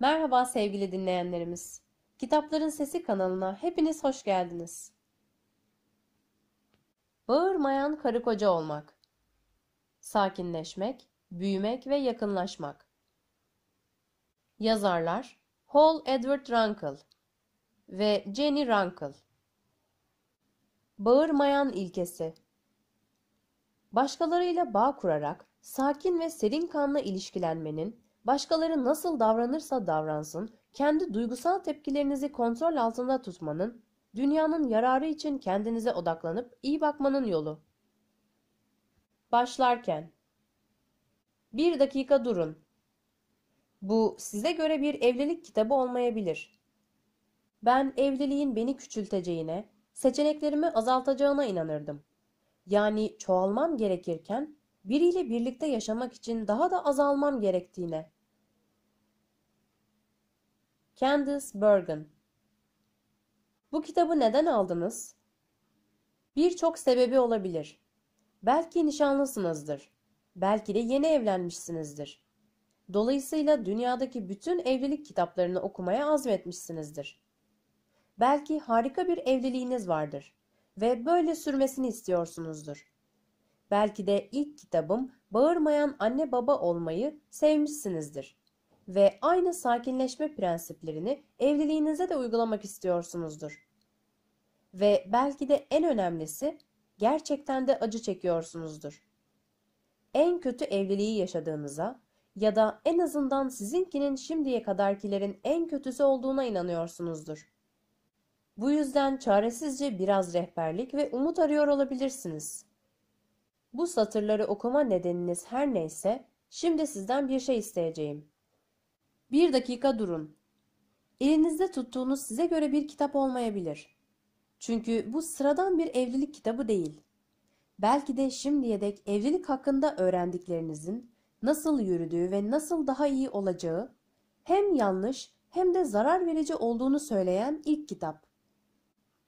Merhaba sevgili dinleyenlerimiz. Kitapların Sesi kanalına hepiniz hoş geldiniz. Bağırmayan karı koca olmak. Sakinleşmek, büyümek ve yakınlaşmak. Yazarlar Hall Edward Runkle ve Jenny Runkle. Bağırmayan ilkesi. Başkalarıyla bağ kurarak sakin ve serin kanlı ilişkilenmenin başkaları nasıl davranırsa davransın, kendi duygusal tepkilerinizi kontrol altında tutmanın, dünyanın yararı için kendinize odaklanıp iyi bakmanın yolu. Başlarken Bir dakika durun. Bu size göre bir evlilik kitabı olmayabilir. Ben evliliğin beni küçülteceğine, seçeneklerimi azaltacağına inanırdım. Yani çoğalmam gerekirken biriyle birlikte yaşamak için daha da azalmam gerektiğine. Candice Bergen Bu kitabı neden aldınız? Birçok sebebi olabilir. Belki nişanlısınızdır. Belki de yeni evlenmişsinizdir. Dolayısıyla dünyadaki bütün evlilik kitaplarını okumaya azmetmişsinizdir. Belki harika bir evliliğiniz vardır ve böyle sürmesini istiyorsunuzdur. Belki de ilk kitabım Bağırmayan Anne Baba Olmayı sevmişsinizdir ve aynı sakinleşme prensiplerini evliliğinize de uygulamak istiyorsunuzdur. Ve belki de en önemlisi gerçekten de acı çekiyorsunuzdur. En kötü evliliği yaşadığınıza ya da en azından sizinkinin şimdiye kadarkilerin en kötüsü olduğuna inanıyorsunuzdur. Bu yüzden çaresizce biraz rehberlik ve umut arıyor olabilirsiniz. Bu satırları okuma nedeniniz her neyse, şimdi sizden bir şey isteyeceğim. Bir dakika durun. Elinizde tuttuğunuz size göre bir kitap olmayabilir. Çünkü bu sıradan bir evlilik kitabı değil. Belki de şimdiye dek evlilik hakkında öğrendiklerinizin nasıl yürüdüğü ve nasıl daha iyi olacağı hem yanlış hem de zarar verici olduğunu söyleyen ilk kitap.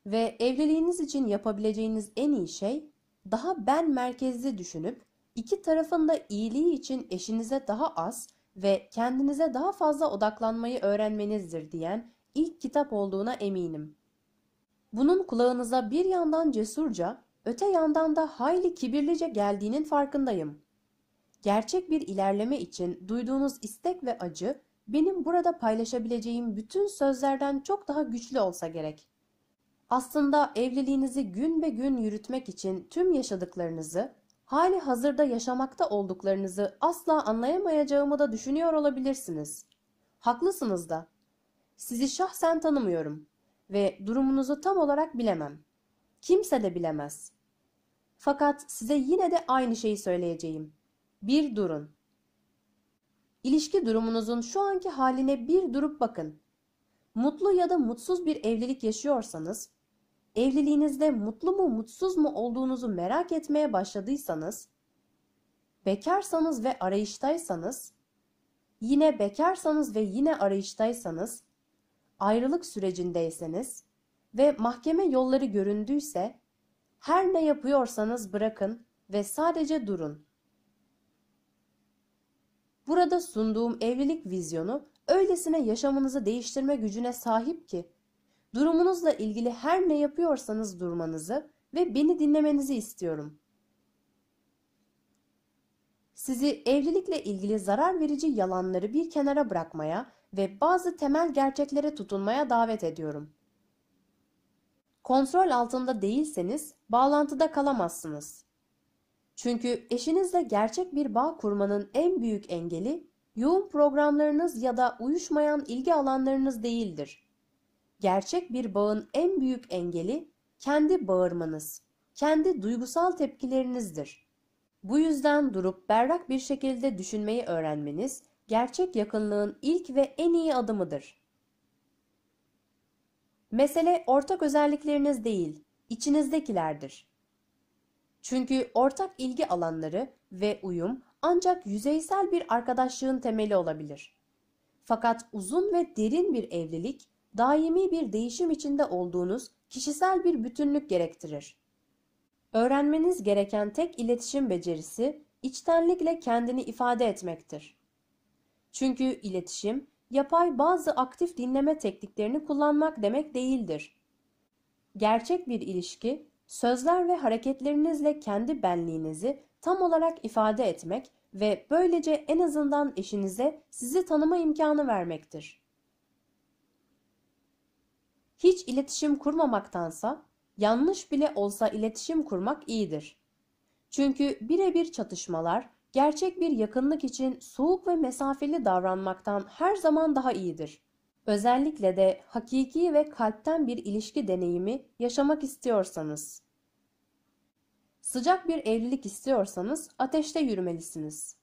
Ve evliliğiniz için yapabileceğiniz en iyi şey daha ben merkezli düşünüp iki tarafın da iyiliği için eşinize daha az ve kendinize daha fazla odaklanmayı öğrenmenizdir diyen ilk kitap olduğuna eminim. Bunun kulağınıza bir yandan cesurca, öte yandan da hayli kibirlice geldiğinin farkındayım. Gerçek bir ilerleme için duyduğunuz istek ve acı benim burada paylaşabileceğim bütün sözlerden çok daha güçlü olsa gerek. Aslında evliliğinizi gün be gün yürütmek için tüm yaşadıklarınızı, hali hazırda yaşamakta olduklarınızı asla anlayamayacağımı da düşünüyor olabilirsiniz. Haklısınız da. Sizi şahsen tanımıyorum ve durumunuzu tam olarak bilemem. Kimse de bilemez. Fakat size yine de aynı şeyi söyleyeceğim. Bir durun. İlişki durumunuzun şu anki haline bir durup bakın. Mutlu ya da mutsuz bir evlilik yaşıyorsanız evliliğinizde mutlu mu mutsuz mu olduğunuzu merak etmeye başladıysanız, bekarsanız ve arayıştaysanız, yine bekarsanız ve yine arayıştaysanız, ayrılık sürecindeyseniz ve mahkeme yolları göründüyse, her ne yapıyorsanız bırakın ve sadece durun. Burada sunduğum evlilik vizyonu öylesine yaşamınızı değiştirme gücüne sahip ki, Durumunuzla ilgili her ne yapıyorsanız durmanızı ve beni dinlemenizi istiyorum. Sizi evlilikle ilgili zarar verici yalanları bir kenara bırakmaya ve bazı temel gerçeklere tutunmaya davet ediyorum. Kontrol altında değilseniz bağlantıda kalamazsınız. Çünkü eşinizle gerçek bir bağ kurmanın en büyük engeli yoğun programlarınız ya da uyuşmayan ilgi alanlarınız değildir. Gerçek bir bağın en büyük engeli kendi bağırmanız, kendi duygusal tepkilerinizdir. Bu yüzden durup berrak bir şekilde düşünmeyi öğrenmeniz gerçek yakınlığın ilk ve en iyi adımıdır. Mesele ortak özellikleriniz değil, içinizdekilerdir. Çünkü ortak ilgi alanları ve uyum ancak yüzeysel bir arkadaşlığın temeli olabilir. Fakat uzun ve derin bir evlilik daimi bir değişim içinde olduğunuz kişisel bir bütünlük gerektirir. Öğrenmeniz gereken tek iletişim becerisi içtenlikle kendini ifade etmektir. Çünkü iletişim yapay bazı aktif dinleme tekniklerini kullanmak demek değildir. Gerçek bir ilişki, sözler ve hareketlerinizle kendi benliğinizi tam olarak ifade etmek ve böylece en azından eşinize sizi tanıma imkanı vermektir. Hiç iletişim kurmamaktansa yanlış bile olsa iletişim kurmak iyidir. Çünkü birebir çatışmalar gerçek bir yakınlık için soğuk ve mesafeli davranmaktan her zaman daha iyidir. Özellikle de hakiki ve kalpten bir ilişki deneyimi yaşamak istiyorsanız. Sıcak bir evlilik istiyorsanız ateşte yürümelisiniz.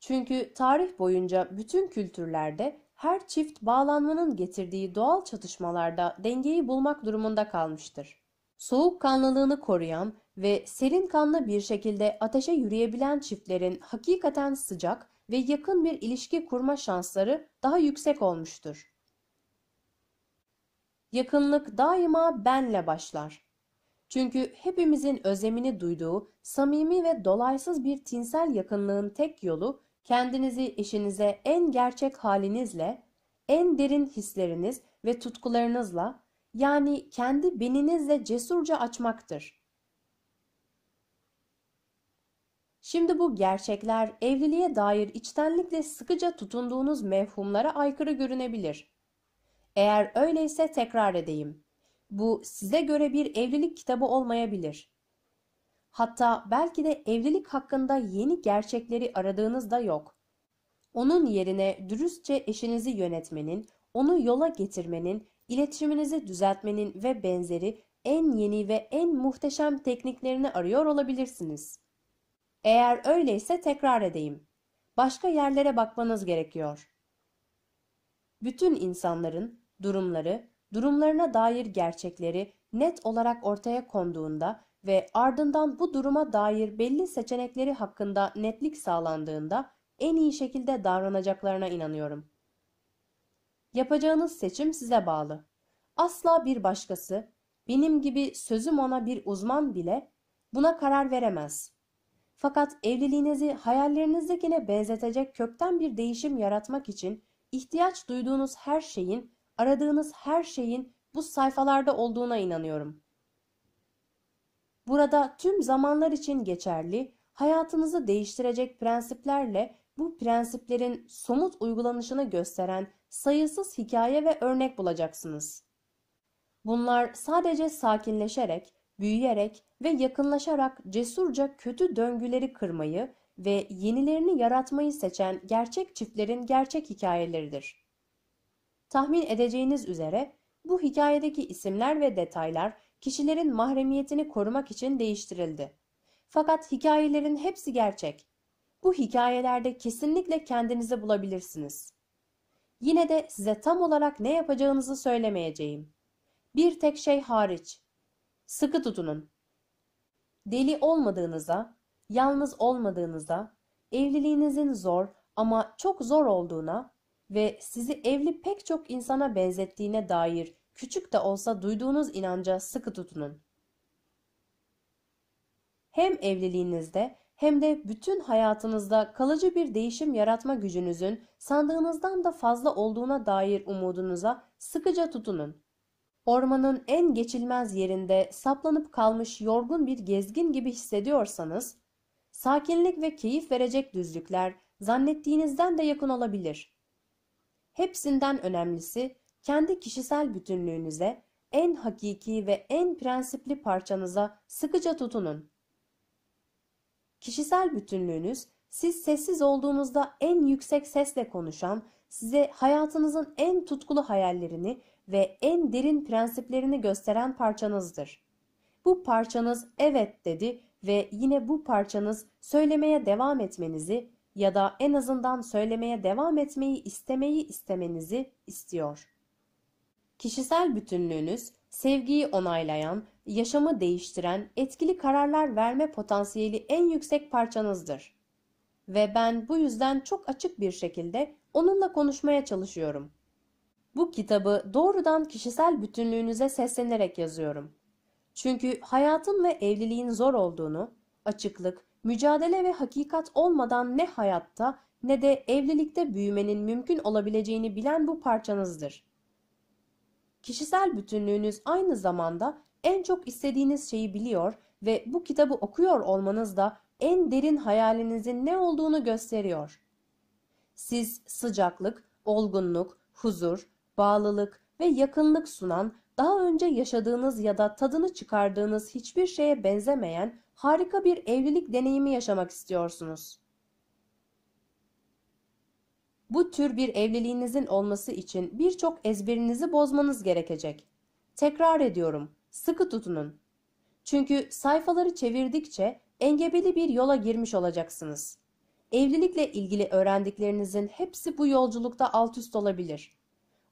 Çünkü tarih boyunca bütün kültürlerde her çift bağlanmanın getirdiği doğal çatışmalarda dengeyi bulmak durumunda kalmıştır. Soğukkanlılığını koruyan ve serin kanlı bir şekilde ateşe yürüyebilen çiftlerin hakikaten sıcak ve yakın bir ilişki kurma şansları daha yüksek olmuştur. Yakınlık daima benle başlar. Çünkü hepimizin özlemini duyduğu samimi ve dolaysız bir tinsel yakınlığın tek yolu kendinizi eşinize en gerçek halinizle, en derin hisleriniz ve tutkularınızla yani kendi beninizle cesurca açmaktır. Şimdi bu gerçekler evliliğe dair içtenlikle sıkıca tutunduğunuz mevhumlara aykırı görünebilir. Eğer öyleyse tekrar edeyim. Bu size göre bir evlilik kitabı olmayabilir. Hatta belki de evlilik hakkında yeni gerçekleri aradığınız da yok. Onun yerine dürüstçe eşinizi yönetmenin, onu yola getirmenin, iletişiminizi düzeltmenin ve benzeri en yeni ve en muhteşem tekniklerini arıyor olabilirsiniz. Eğer öyleyse tekrar edeyim. Başka yerlere bakmanız gerekiyor. Bütün insanların durumları, durumlarına dair gerçekleri net olarak ortaya konduğunda ve ardından bu duruma dair belli seçenekleri hakkında netlik sağlandığında en iyi şekilde davranacaklarına inanıyorum. Yapacağınız seçim size bağlı. Asla bir başkası, benim gibi sözüm ona bir uzman bile buna karar veremez. Fakat evliliğinizi hayallerinizdekine benzetecek kökten bir değişim yaratmak için ihtiyaç duyduğunuz her şeyin, aradığınız her şeyin bu sayfalarda olduğuna inanıyorum. Burada tüm zamanlar için geçerli, hayatınızı değiştirecek prensiplerle bu prensiplerin somut uygulanışını gösteren sayısız hikaye ve örnek bulacaksınız. Bunlar sadece sakinleşerek, büyüyerek ve yakınlaşarak cesurca kötü döngüleri kırmayı ve yenilerini yaratmayı seçen gerçek çiftlerin gerçek hikayeleridir. Tahmin edeceğiniz üzere bu hikayedeki isimler ve detaylar kişilerin mahremiyetini korumak için değiştirildi. Fakat hikayelerin hepsi gerçek. Bu hikayelerde kesinlikle kendinizi bulabilirsiniz. Yine de size tam olarak ne yapacağınızı söylemeyeceğim. Bir tek şey hariç. Sıkı tutunun. Deli olmadığınıza, yalnız olmadığınıza, evliliğinizin zor ama çok zor olduğuna ve sizi evli pek çok insana benzettiğine dair küçük de olsa duyduğunuz inanca sıkı tutunun. Hem evliliğinizde hem de bütün hayatınızda kalıcı bir değişim yaratma gücünüzün sandığınızdan da fazla olduğuna dair umudunuza sıkıca tutunun. Ormanın en geçilmez yerinde saplanıp kalmış yorgun bir gezgin gibi hissediyorsanız, sakinlik ve keyif verecek düzlükler zannettiğinizden de yakın olabilir. Hepsinden önemlisi kendi kişisel bütünlüğünüze, en hakiki ve en prensipli parçanıza sıkıca tutunun. Kişisel bütünlüğünüz, siz sessiz olduğunuzda en yüksek sesle konuşan, size hayatınızın en tutkulu hayallerini ve en derin prensiplerini gösteren parçanızdır. Bu parçanız evet dedi ve yine bu parçanız söylemeye devam etmenizi ya da en azından söylemeye devam etmeyi istemeyi istemenizi istiyor. Kişisel bütünlüğünüz, sevgiyi onaylayan, yaşamı değiştiren, etkili kararlar verme potansiyeli en yüksek parçanızdır. Ve ben bu yüzden çok açık bir şekilde onunla konuşmaya çalışıyorum. Bu kitabı doğrudan kişisel bütünlüğünüze seslenerek yazıyorum. Çünkü hayatın ve evliliğin zor olduğunu, açıklık, mücadele ve hakikat olmadan ne hayatta ne de evlilikte büyümenin mümkün olabileceğini bilen bu parçanızdır. Kişisel bütünlüğünüz aynı zamanda en çok istediğiniz şeyi biliyor ve bu kitabı okuyor olmanız da en derin hayalinizin ne olduğunu gösteriyor. Siz sıcaklık, olgunluk, huzur, bağlılık ve yakınlık sunan, daha önce yaşadığınız ya da tadını çıkardığınız hiçbir şeye benzemeyen harika bir evlilik deneyimi yaşamak istiyorsunuz. Bu tür bir evliliğinizin olması için birçok ezberinizi bozmanız gerekecek. Tekrar ediyorum, sıkı tutunun. Çünkü sayfaları çevirdikçe engebeli bir yola girmiş olacaksınız. Evlilikle ilgili öğrendiklerinizin hepsi bu yolculukta alt üst olabilir.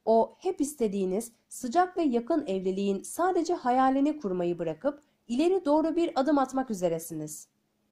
O hep istediğiniz sıcak ve yakın evliliğin sadece hayalini kurmayı bırakıp ileri doğru bir adım atmak üzeresiniz.